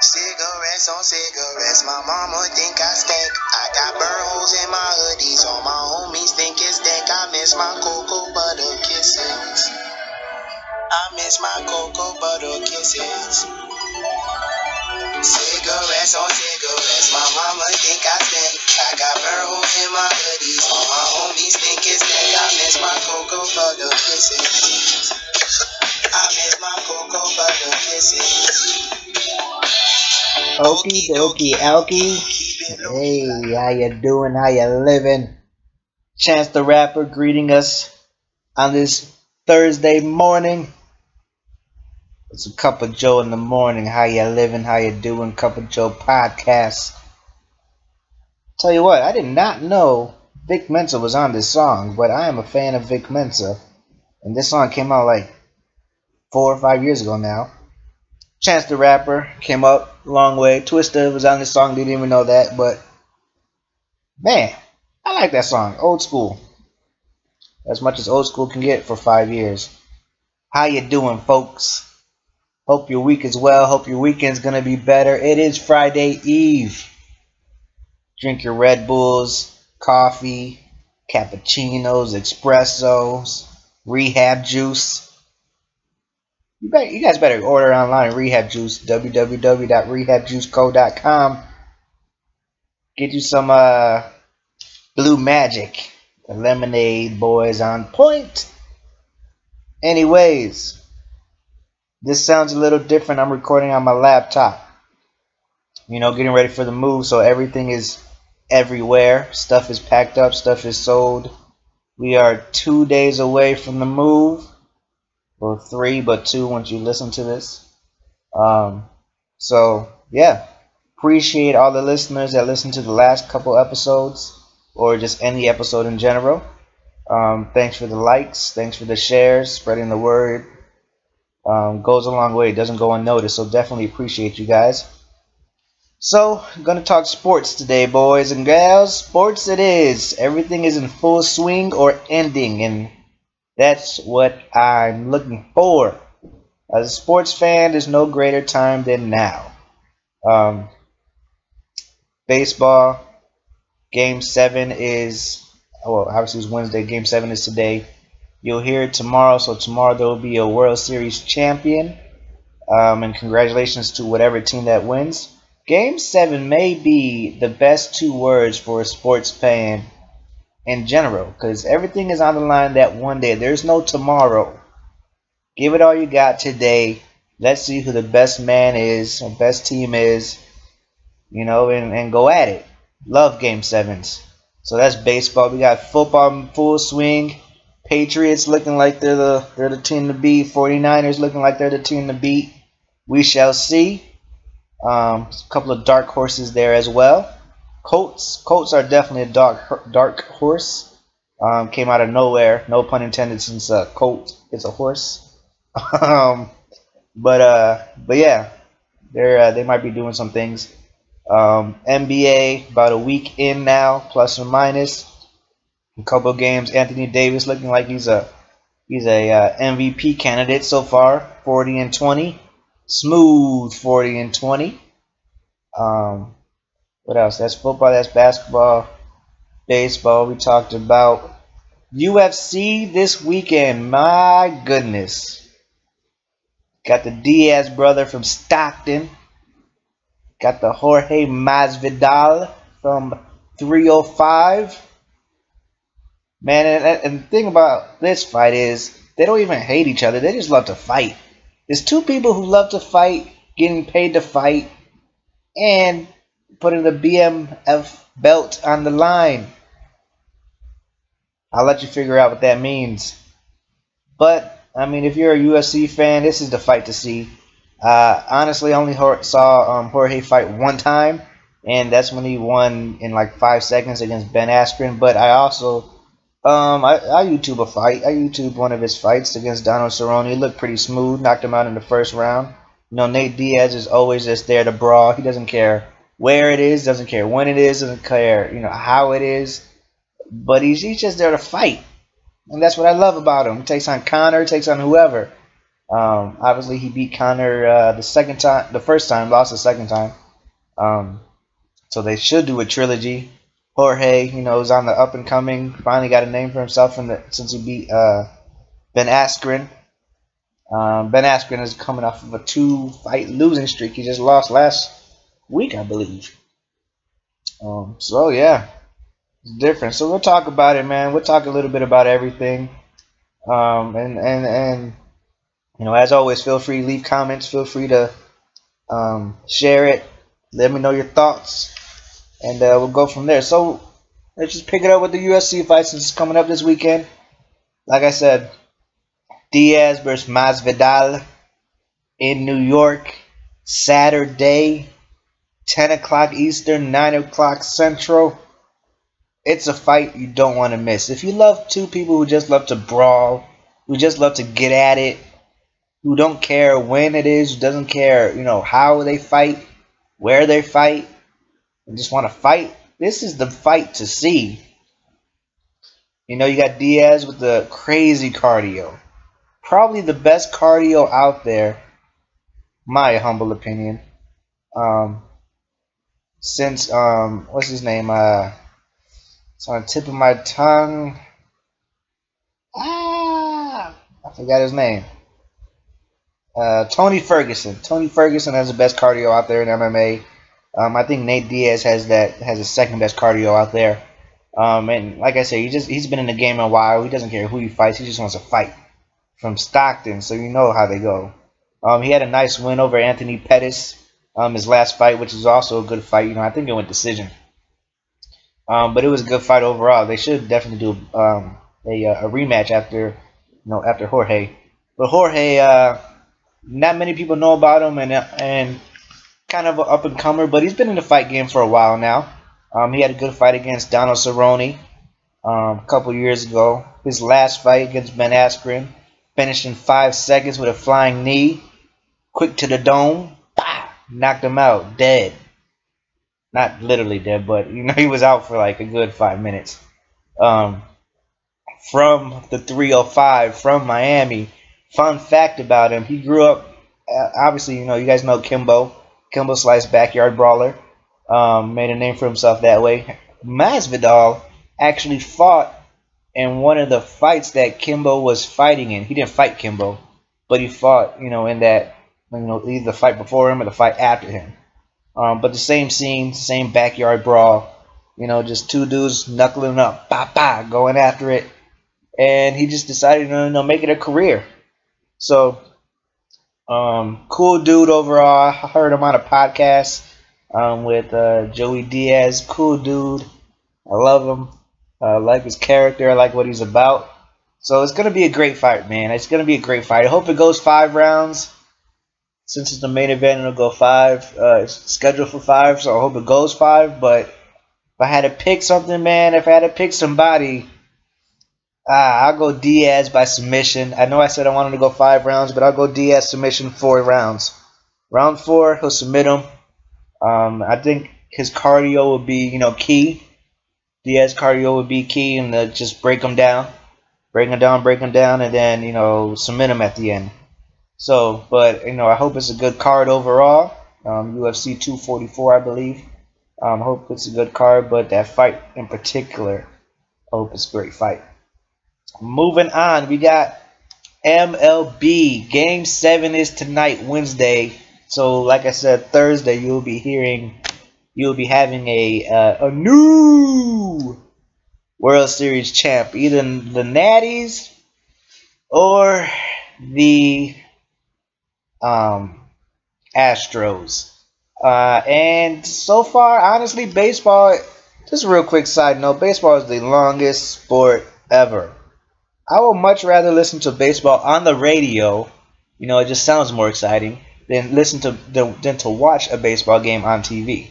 Cigarettes on cigarettes, my mama think I stink. I got burn holes in my hoodies, all my homies think it's stink. I miss my cocoa butter kisses. I miss my cocoa butter kisses. Cigarettes on cigarettes, my mama think I stink. I got burn holes in my hoodies, all my homies think it's stink. I miss my cocoa butter kisses. I miss my cocoa butter kisses. Okie dokie, Alkie. Hey, how you doing? How you living? Chance the Rapper greeting us on this Thursday morning. It's a cup of Joe in the morning. How you living? How you doing? Cup of Joe podcast. Tell you what, I did not know Vic Mensa was on this song, but I am a fan of Vic Mensa, and this song came out like four or five years ago now. Chance the Rapper came up a long way. Twista was on this song, didn't even know that, but man, I like that song. Old school. As much as old school can get for five years. How you doing, folks? Hope your week is well. Hope your weekend's gonna be better. It is Friday Eve. Drink your Red Bulls, coffee, cappuccinos, espressos, rehab juice. You, bet, you guys better order online Rehab Juice, www.rehabjuiceco.com. Get you some uh, Blue Magic. The lemonade boys on point. Anyways, this sounds a little different. I'm recording on my laptop. You know, getting ready for the move, so everything is everywhere. Stuff is packed up, stuff is sold. We are two days away from the move or three, but two once you listen to this. Um, so yeah, appreciate all the listeners that listened to the last couple episodes or just any episode in general. Um, thanks for the likes, thanks for the shares, spreading the word. Um, goes a long way. Doesn't go unnoticed. So definitely appreciate you guys. So gonna talk sports today, boys and gals. Sports it is. Everything is in full swing or ending, and that's what I'm looking for. As a sports fan, there's no greater time than now. Um, baseball, game seven is, well, obviously it's Wednesday. Game seven is today. You'll hear it tomorrow. So tomorrow there will be a World Series champion. Um, and congratulations to whatever team that wins. Game seven may be the best two words for a sports fan in general because everything is on the line that one day. There's no tomorrow. Give it all you got today. Let's see who the best man is, or best team is, you know, and, and go at it. Love game sevens. So that's baseball. We got football in full swing. Patriots looking like they're the they're the team to beat. 49ers looking like they're the team to beat. We shall see. Um, a couple of dark horses there as well. Colts. Colts are definitely a dark dark horse. Um, came out of nowhere. No pun intended, since uh, Colt is a horse. um, but uh, but yeah, they're uh, they might be doing some things. Um, NBA about a week in now, plus or minus. A couple games. Anthony Davis looking like he's a he's a uh, MVP candidate so far. 40 and 20, smooth 40 and 20. Um, what else? That's football. That's basketball, baseball. We talked about UFC this weekend. My goodness. Got the Diaz brother from Stockton. Got the Jorge Masvidal from 305. Man, and, and the thing about this fight is they don't even hate each other. They just love to fight. There's two people who love to fight, getting paid to fight, and putting the BMF belt on the line. I'll let you figure out what that means. But, I mean, if you're a UFC fan, this is the fight to see. Uh, honestly, only saw um, Jorge fight one time, and that's when he won in like five seconds against Ben Askren. But I also, um, I, I YouTube a fight. I YouTube one of his fights against Donald Cerrone. He looked pretty smooth, knocked him out in the first round. You know, Nate Diaz is always just there to brawl. He doesn't care where it is, doesn't care when it is, doesn't care you know how it is. But he's he's just there to fight, and that's what I love about him. He takes on Conor, takes on whoever. Um, obviously, he beat Conor uh, the second time, the first time, lost the second time. Um, so they should do a trilogy. Jorge, you know, is on the up and coming. Finally got a name for himself the, since he beat uh, Ben Askren. Um, ben Askren is coming off of a two fight losing streak. He just lost last week, I believe. Um, so yeah, it's different. So we'll talk about it, man. We'll talk a little bit about everything. Um, and and and you know, as always, feel free to leave comments. Feel free to um, share it. Let me know your thoughts, and uh, we'll go from there. So let's just pick it up with the UFC fight since it's coming up this weekend. Like I said, Diaz versus Masvidal in New York, Saturday, 10 o'clock Eastern, 9 o'clock Central. It's a fight you don't want to miss. If you love two people who just love to brawl, who just love to get at it, who don't care when it is, who doesn't care, you know, how they fight, where they fight, and just want to fight, this is the fight to see. You know, you got Diaz with the crazy cardio. Probably the best cardio out there, my humble opinion. Um, since um, what's his name? Uh, it's on the tip of my tongue. Ah, I forgot his name. Uh, Tony Ferguson. Tony Ferguson has the best cardio out there in MMA. Um, I think Nate Diaz has that has the second best cardio out there. Um, and like I said, he just he's been in the game a while. He doesn't care who he fights. He just wants to fight. From Stockton, so you know how they go. Um, he had a nice win over Anthony Pettis. Um, his last fight, which was also a good fight. You know, I think it went decision. Um, but it was a good fight overall. They should definitely do um, a, a rematch after you know after Jorge. But Jorge, uh, not many people know about him, and and kind of an up and comer, but he's been in the fight game for a while now. Um, he had a good fight against Donald Cerrone um, a couple years ago. His last fight against Ben Askren finished in five seconds with a flying knee, quick to the dome, bah, knocked him out, dead. Not literally dead, but you know he was out for like a good five minutes. Um, from the 305 from Miami fun fact about him, he grew up. Uh, obviously, you know, you guys know Kimbo, Kimbo Slice, backyard brawler. Um, made a name for himself that way. Masvidal actually fought in one of the fights that Kimbo was fighting in. He didn't fight Kimbo, but he fought, you know, in that, you know, either the fight before him or the fight after him. Um, but the same scene, same backyard brawl. You know, just two dudes knuckling up, ba ba, going after it, and he just decided to you know, make it a career. So, um, cool dude overall. I heard him on a podcast um, with uh, Joey Diaz. Cool dude. I love him. I like his character. I like what he's about. So it's gonna be a great fight, man. It's gonna be a great fight. I hope it goes five rounds. Since it's the main event, it'll go five. Uh, it's scheduled for five, so I hope it goes five. But if I had to pick something, man, if I had to pick somebody, Ah, I'll go Diaz by submission. I know I said I wanted to go five rounds, but I'll go Diaz submission four rounds. Round four, he'll submit him. Um, I think his cardio would be, you know, key. Diaz cardio would be key, and to just break him down, break him down, break him down, and then you know submit him at the end. So, but you know, I hope it's a good card overall. Um, UFC 244, I believe. Um, hope it's a good card, but that fight in particular, I hope it's a great fight. Moving on, we got MLB. Game 7 is tonight, Wednesday. So, like I said, Thursday you'll be hearing, you'll be having a uh, a new World Series champ, either the Natties or the um, Astros. Uh, and so far, honestly, baseball. Just a real quick side note: baseball is the longest sport ever. I would much rather listen to baseball on the radio. You know, it just sounds more exciting than listen to than, than to watch a baseball game on TV.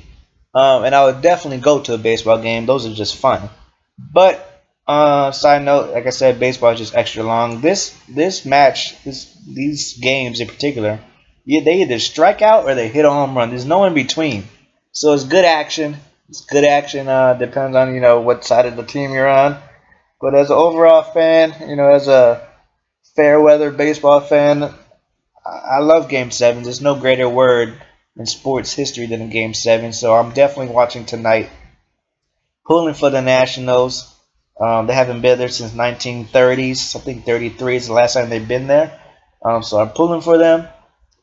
Um, and I would definitely go to a baseball game. Those are just fun. But uh, side note, like I said, baseball is just extra long. This this match, this these games in particular, yeah, they either strike out or they hit a home run. There's no in between. So it's good action. It's good action. Uh, depends on you know what side of the team you're on. But as an overall fan, you know, as a fair weather baseball fan, I love Game Seven. There's no greater word in sports history than a Game Seven. So I'm definitely watching tonight. Pulling for the Nationals. Um, they haven't been there since 1930s. I think 33 is the last time they've been there. Um, so I'm pulling for them.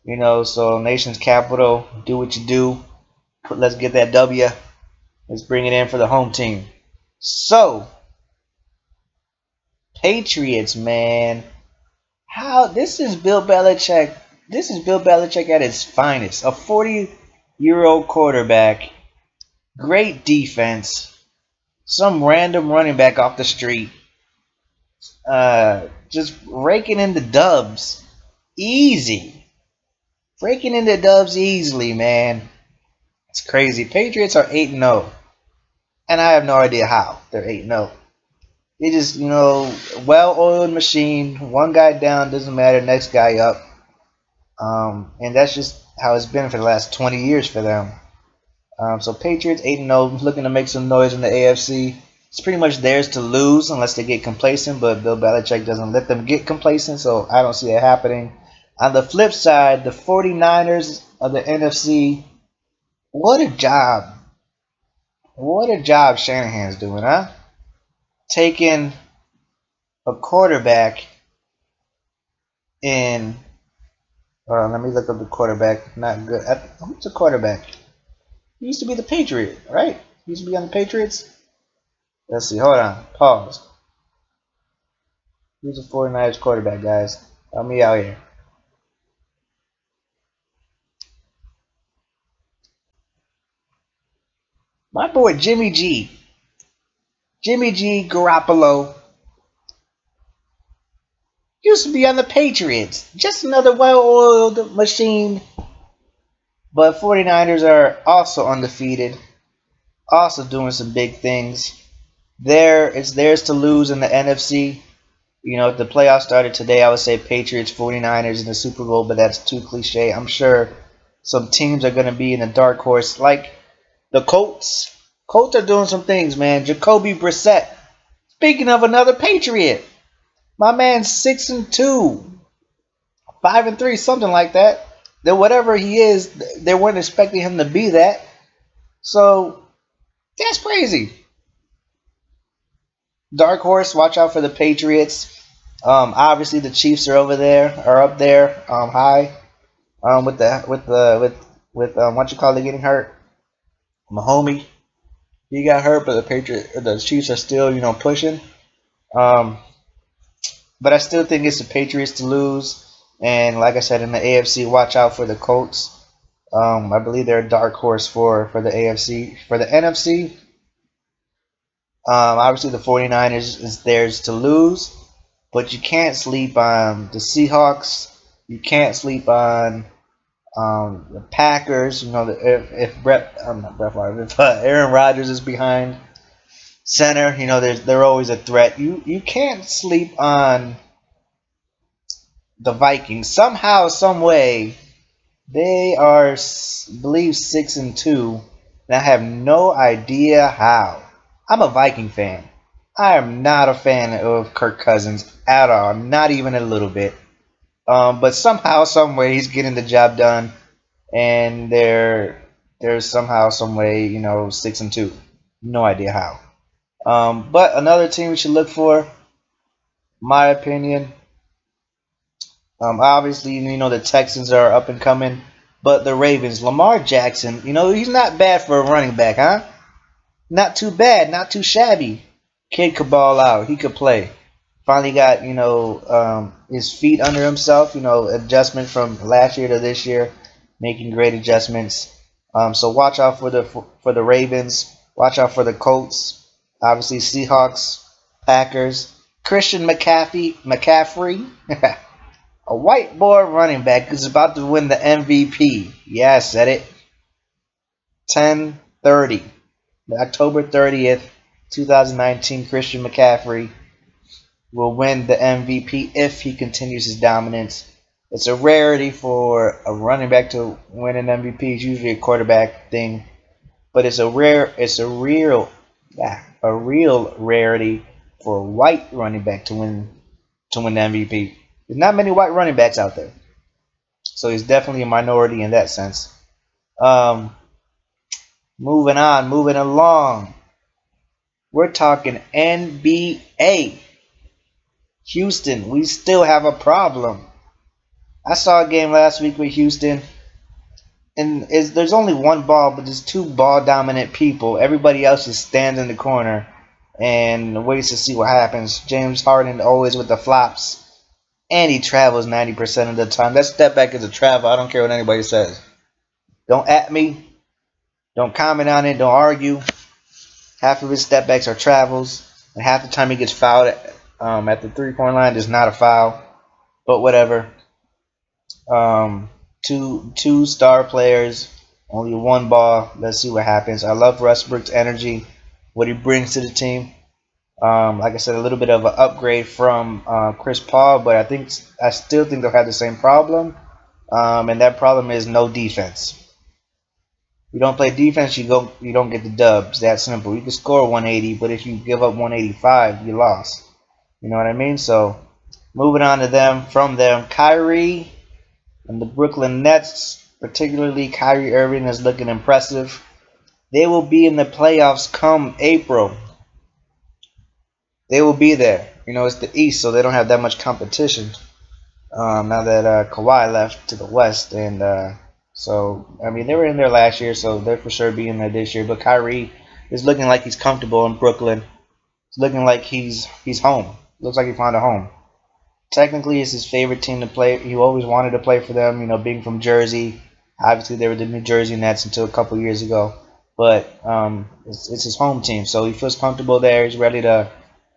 You know, so nation's capital, do what you do. Let's get that W. Let's bring it in for the home team. So, Patriots, man. How this is Bill Belichick. This is Bill Belichick at his finest. A 40 year old quarterback. Great defense. Some random running back off the street. Uh, just raking in the dubs. Easy. Breaking into dubs easily, man. It's crazy. Patriots are 8 0. And I have no idea how they're 8 0. It is, you know, well oiled machine. One guy down, doesn't matter. Next guy up. Um, and that's just how it's been for the last 20 years for them. Um, so Patriots 8 0, looking to make some noise in the AFC. It's pretty much theirs to lose unless they get complacent, but Bill Belichick doesn't let them get complacent, so I don't see that happening. On the flip side, the 49ers of the NFC, what a job. What a job Shanahan's doing, huh? Taking a quarterback in. On, let me look up the quarterback. Not good. Uh, who's the quarterback? He used to be the Patriot, right? He used to be on the Patriots. Let's see. Hold on. Pause. Who's the 49ers quarterback, guys? Help me out here. My boy Jimmy G. Jimmy G. Garoppolo used to be on the Patriots. Just another well-oiled machine. But 49ers are also undefeated. Also doing some big things. There, it's theirs to lose in the NFC. You know, if the playoffs started today, I would say Patriots, 49ers in the Super Bowl, but that's too cliche. I'm sure some teams are going to be in the dark horse. Like the Colts. Colts are doing some things, man. Jacoby Brissett. Speaking of another Patriot, my man's six and two, five and three, something like that. That whatever he is, they weren't expecting him to be that. So that's crazy. Dark horse, watch out for the Patriots. Um, obviously the Chiefs are over there, are up there, um, high, um, with the with the with with um, what you call it getting hurt. Mahomie, he got hurt, but the Patriot, the Chiefs are still, you know, pushing. Um, but I still think it's the Patriots to lose. And like I said, in the AFC, watch out for the Colts. Um, I believe they're a dark horse for, for the AFC. For the NFC, um, obviously the 49ers is theirs to lose. But you can't sleep on the Seahawks. You can't sleep on um, the Packers, you know, if, if Brett, I'm not Brett Favre, if uh, Aaron Rodgers is behind center, you know, there's they're always a threat. You you can't sleep on the Vikings. Somehow, some way, they are, I believe, six and two, and I have no idea how. I'm a Viking fan. I am not a fan of Kirk Cousins at all, not even a little bit. Um, but somehow, some way, he's getting the job done, and they're they're somehow, some way, you know, six and two. No idea how. Um, but another team we should look for, my opinion. Um, obviously, you know the Texans are up and coming, but the Ravens, Lamar Jackson, you know he's not bad for a running back, huh? Not too bad, not too shabby. Kid could ball out. He could play finally got you know um, his feet under himself. You know, adjustment from last year to this year, making great adjustments. Um, so watch out for the for, the Ravens. Watch out for the Colts. Obviously, Seahawks, Packers. Christian McCaffrey, McCaffrey, a white boy running back is about to win the MVP. Yeah, I said it. 10:30, October 30th, 2019. Christian McCaffrey will win the MVP if he continues his dominance. It's a rarity for a running back to win an MVP. It's usually a quarterback thing. but it's a rare, it's a real, a real rarity for a white running back to win to win the MVP. There's not many white running backs out there, so he's definitely a minority in that sense. Um, moving on, moving along. We're talking NBA. Houston, we still have a problem. I saw a game last week with Houston, and is there's only one ball, but there's two ball dominant people. Everybody else is stands in the corner and waits to see what happens. James Harden always with the flops, and he travels 90% of the time. That step back is a travel. I don't care what anybody says. Don't at me. Don't comment on it. Don't argue. Half of his step backs are travels, and half the time he gets fouled um, at the three point line is not a foul, but whatever. Um, two two star players, only one ball. Let's see what happens. I love Westbrook's energy, what he brings to the team. Um, like I said, a little bit of an upgrade from uh, Chris Paul, but I think I still think they'll have the same problem, um, and that problem is no defense. You don't play defense, you go, you don't get the dubs. That simple. You can score 180, but if you give up 185, you lost. You know what I mean? So moving on to them from them, Kyrie and the Brooklyn Nets, particularly Kyrie Irving, is looking impressive. They will be in the playoffs come April. They will be there. You know, it's the East, so they don't have that much competition. Um, now that uh, Kawhi left to the West, and uh, so I mean they were in there last year, so they're for sure being there this year. But Kyrie is looking like he's comfortable in Brooklyn. It's looking like he's he's home. Looks like he found a home. Technically, it's his favorite team to play. He always wanted to play for them. You know, being from Jersey, obviously they were the New Jersey Nets until a couple years ago. But um, it's, it's his home team, so he feels comfortable there. He's ready to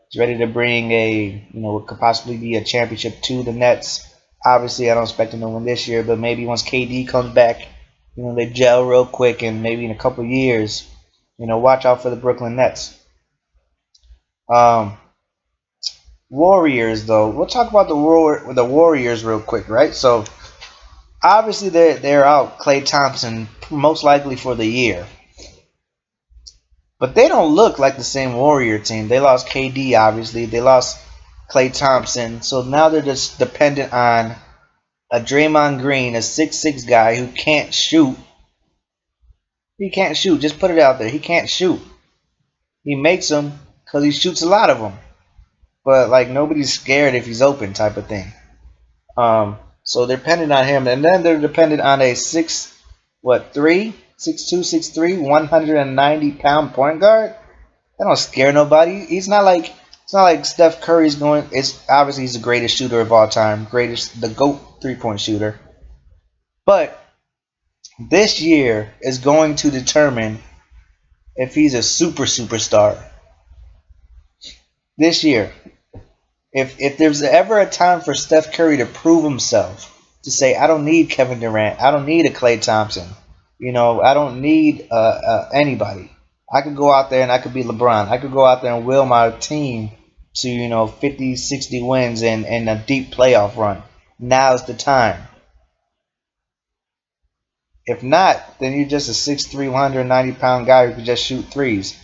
he's ready to bring a you know what could possibly be a championship to the Nets. Obviously, I don't expect him to win this year, but maybe once KD comes back, you know they gel real quick, and maybe in a couple years, you know, watch out for the Brooklyn Nets. Um, Warriors, though, we'll talk about the War- the Warriors real quick, right? So, obviously they're they're out Klay Thompson most likely for the year, but they don't look like the same Warrior team. They lost KD, obviously. They lost Klay Thompson, so now they're just dependent on a Draymond Green, a six-six guy who can't shoot. He can't shoot. Just put it out there. He can't shoot. He makes them because he shoots a lot of them but like nobody's scared if he's open type of thing. Um, so they're dependent on him, and then they're dependent on a six, what three, six two, six three, one hundred and ninety pound point guard. That don't scare nobody. He's not like it's not like Steph Curry's going. It's obviously he's the greatest shooter of all time, greatest the goat three point shooter. But this year is going to determine if he's a super superstar. This year, if if there's ever a time for Steph Curry to prove himself, to say I don't need Kevin Durant, I don't need a Klay Thompson, you know, I don't need uh, uh, anybody. I could go out there and I could be LeBron. I could go out there and will my team to you know 50, 60 wins and, and a deep playoff run. Now's the time. If not, then you're just a 6'3", 190 pound guy who can just shoot threes,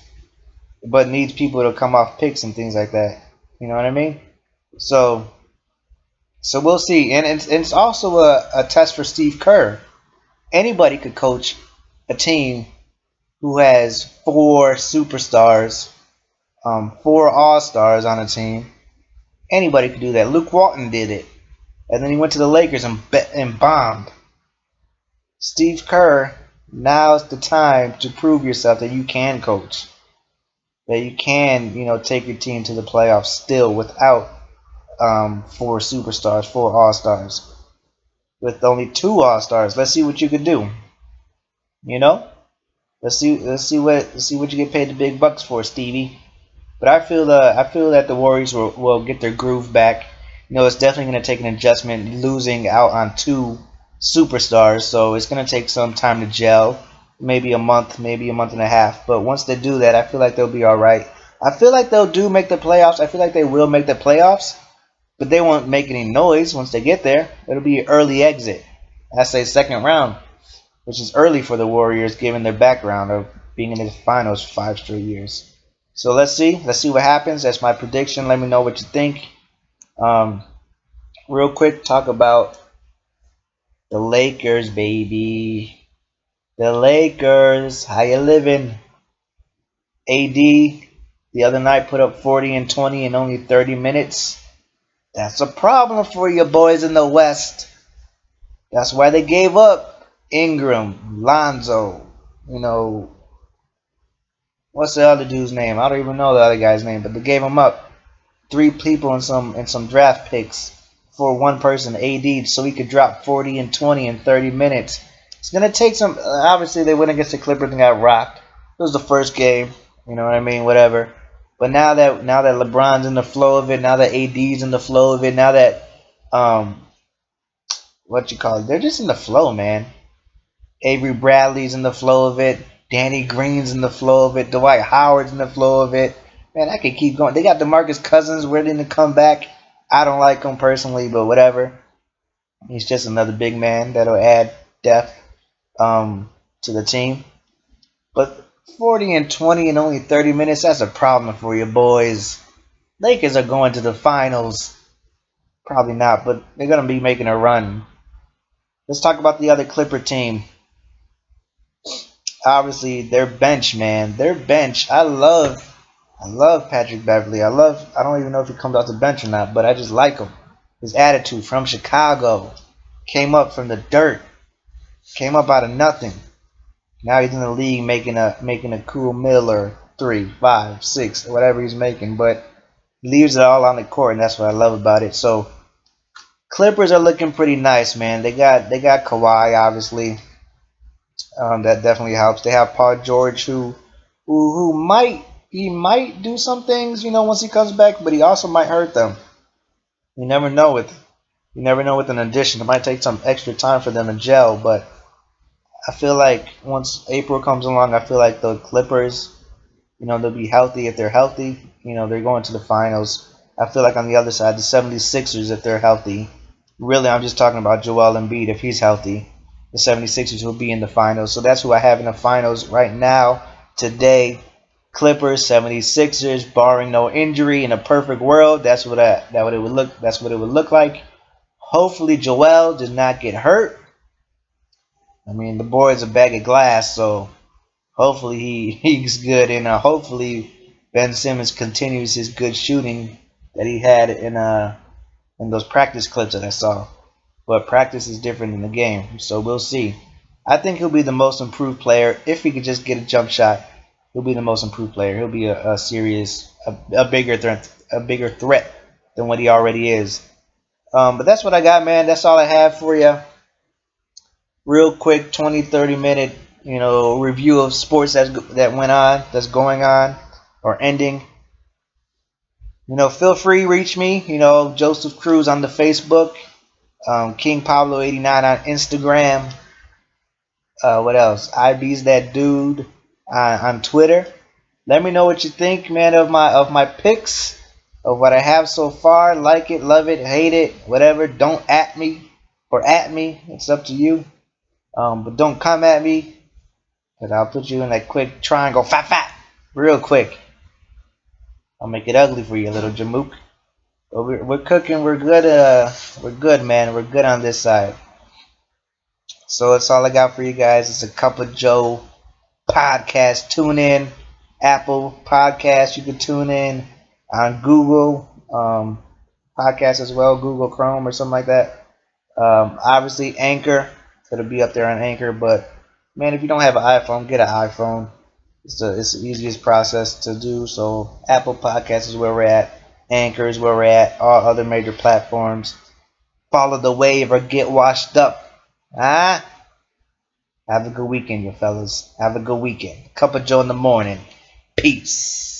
but needs people to come off picks and things like that. You know what I mean? So, so we'll see. And it's, it's also a, a test for Steve Kerr. Anybody could coach a team who has four superstars, um, four all stars on a team. Anybody could do that. Luke Walton did it, and then he went to the Lakers and bet and bombed. Steve Kerr, now's the time to prove yourself that you can coach, that you can, you know, take your team to the playoffs still without um, four superstars, four all stars. With only two all stars, let's see what you can do. You know, let's see, let's see what, let's see what you get paid the big bucks for, Stevie. But I feel, uh, I feel that the Warriors will, will get their groove back. You know, it's definitely going to take an adjustment, losing out on two superstars. So it's going to take some time to gel, maybe a month, maybe a month and a half. But once they do that, I feel like they'll be all right. I feel like they'll do make the playoffs. I feel like they will make the playoffs but they won't make any noise once they get there. It'll be an early exit. I say second round, which is early for the Warriors given their background of being in the finals five straight years. So let's see. Let's see what happens. That's my prediction. Let me know what you think. Um, real quick, talk about the Lakers, baby. The Lakers. How you living? AD the other night put up 40 and 20 in only 30 minutes. That's a problem for you boys in the West. That's why they gave up Ingram, Lonzo, you know, what's the other dude's name? I don't even know the other guy's name, but they gave him up. Three people in some in some draft picks for one person, AD, so he could drop 40 and 20 in 30 minutes. It's gonna take some. Obviously, they went against the Clippers and got rocked. It was the first game. You know what I mean? Whatever. But now that now that LeBron's in the flow of it, now that AD's in the flow of it, now that um what you call it, they're just in the flow, man. Avery Bradley's in the flow of it. Danny Green's in the flow of it. Dwight Howard's in the flow of it. Man, I could keep going. They got DeMarcus Cousins ready to come back. I don't like him personally, but whatever. He's just another big man that'll add depth um, to the team. But 40 and 20 in only 30 minutes, that's a problem for you boys. Lakers are going to the finals. Probably not, but they're going to be making a run. Let's talk about the other Clipper team. Obviously, their bench, man. Their bench. I love I love Patrick Beverley. I love I don't even know if he comes off the bench or not, but I just like him. His attitude from Chicago. Came up from the dirt. Came up out of nothing. Now he's in the league making a making a cool Miller three, five, six, whatever he's making, but leaves it all on the court, and that's what I love about it. So Clippers are looking pretty nice, man. They got they got Kawhi, obviously. Um, that definitely helps. They have Paul George, who who who might he might do some things, you know, once he comes back, but he also might hurt them. You never know with you never know with an addition. It might take some extra time for them to gel, but I feel like once April comes along, I feel like the Clippers, you know, they'll be healthy if they're healthy. You know, they're going to the finals. I feel like on the other side, the 76ers, if they're healthy, really, I'm just talking about Joel Embiid. If he's healthy, the 76ers will be in the finals. So that's who I have in the finals right now, today. Clippers, 76ers, barring no injury in a perfect world. That's what I, that what it would look. That's what it would look like. Hopefully, Joel does not get hurt. I mean, the boy is a bag of glass, so hopefully he, he's good, and uh, hopefully Ben Simmons continues his good shooting that he had in uh in those practice clips that I saw. But practice is different than the game, so we'll see. I think he'll be the most improved player if he could just get a jump shot. He'll be the most improved player. He'll be a, a serious, a, a bigger threat, a bigger threat than what he already is. Um, but that's what I got, man. That's all I have for you real quick 20 30 minute you know review of sports that that went on that's going on or ending. You know feel free reach me you know joseph cruz on the facebook um, king pablo 89 on instagram. Uh, what else? Ib's that dude on, on twitter. Let me know what you think man of my of my picks of what i have so far. Like it love it hate it whatever. Don't at me or at me. It's up to you um, but don't come at me, because I'll put you in that quick triangle, fat fat, real quick. I'll make it ugly for you, little Jamook. But we're, we're cooking, we're good, uh, we're good, man. We're good on this side. So that's all I got for you guys. It's a Cup of Joe podcast. Tune in. Apple Podcast, you can tune in on Google um, Podcast as well, Google Chrome or something like that. Um, obviously, Anchor It'll be up there on Anchor. But man, if you don't have an iPhone, get an iPhone. It's the it's the easiest process to do. So Apple Podcasts is where we're at. Anchor is where we're at. All other major platforms. Follow the wave or get washed up. Ah. Have a good weekend, you fellas. Have a good weekend. Cup of Joe in the morning. Peace.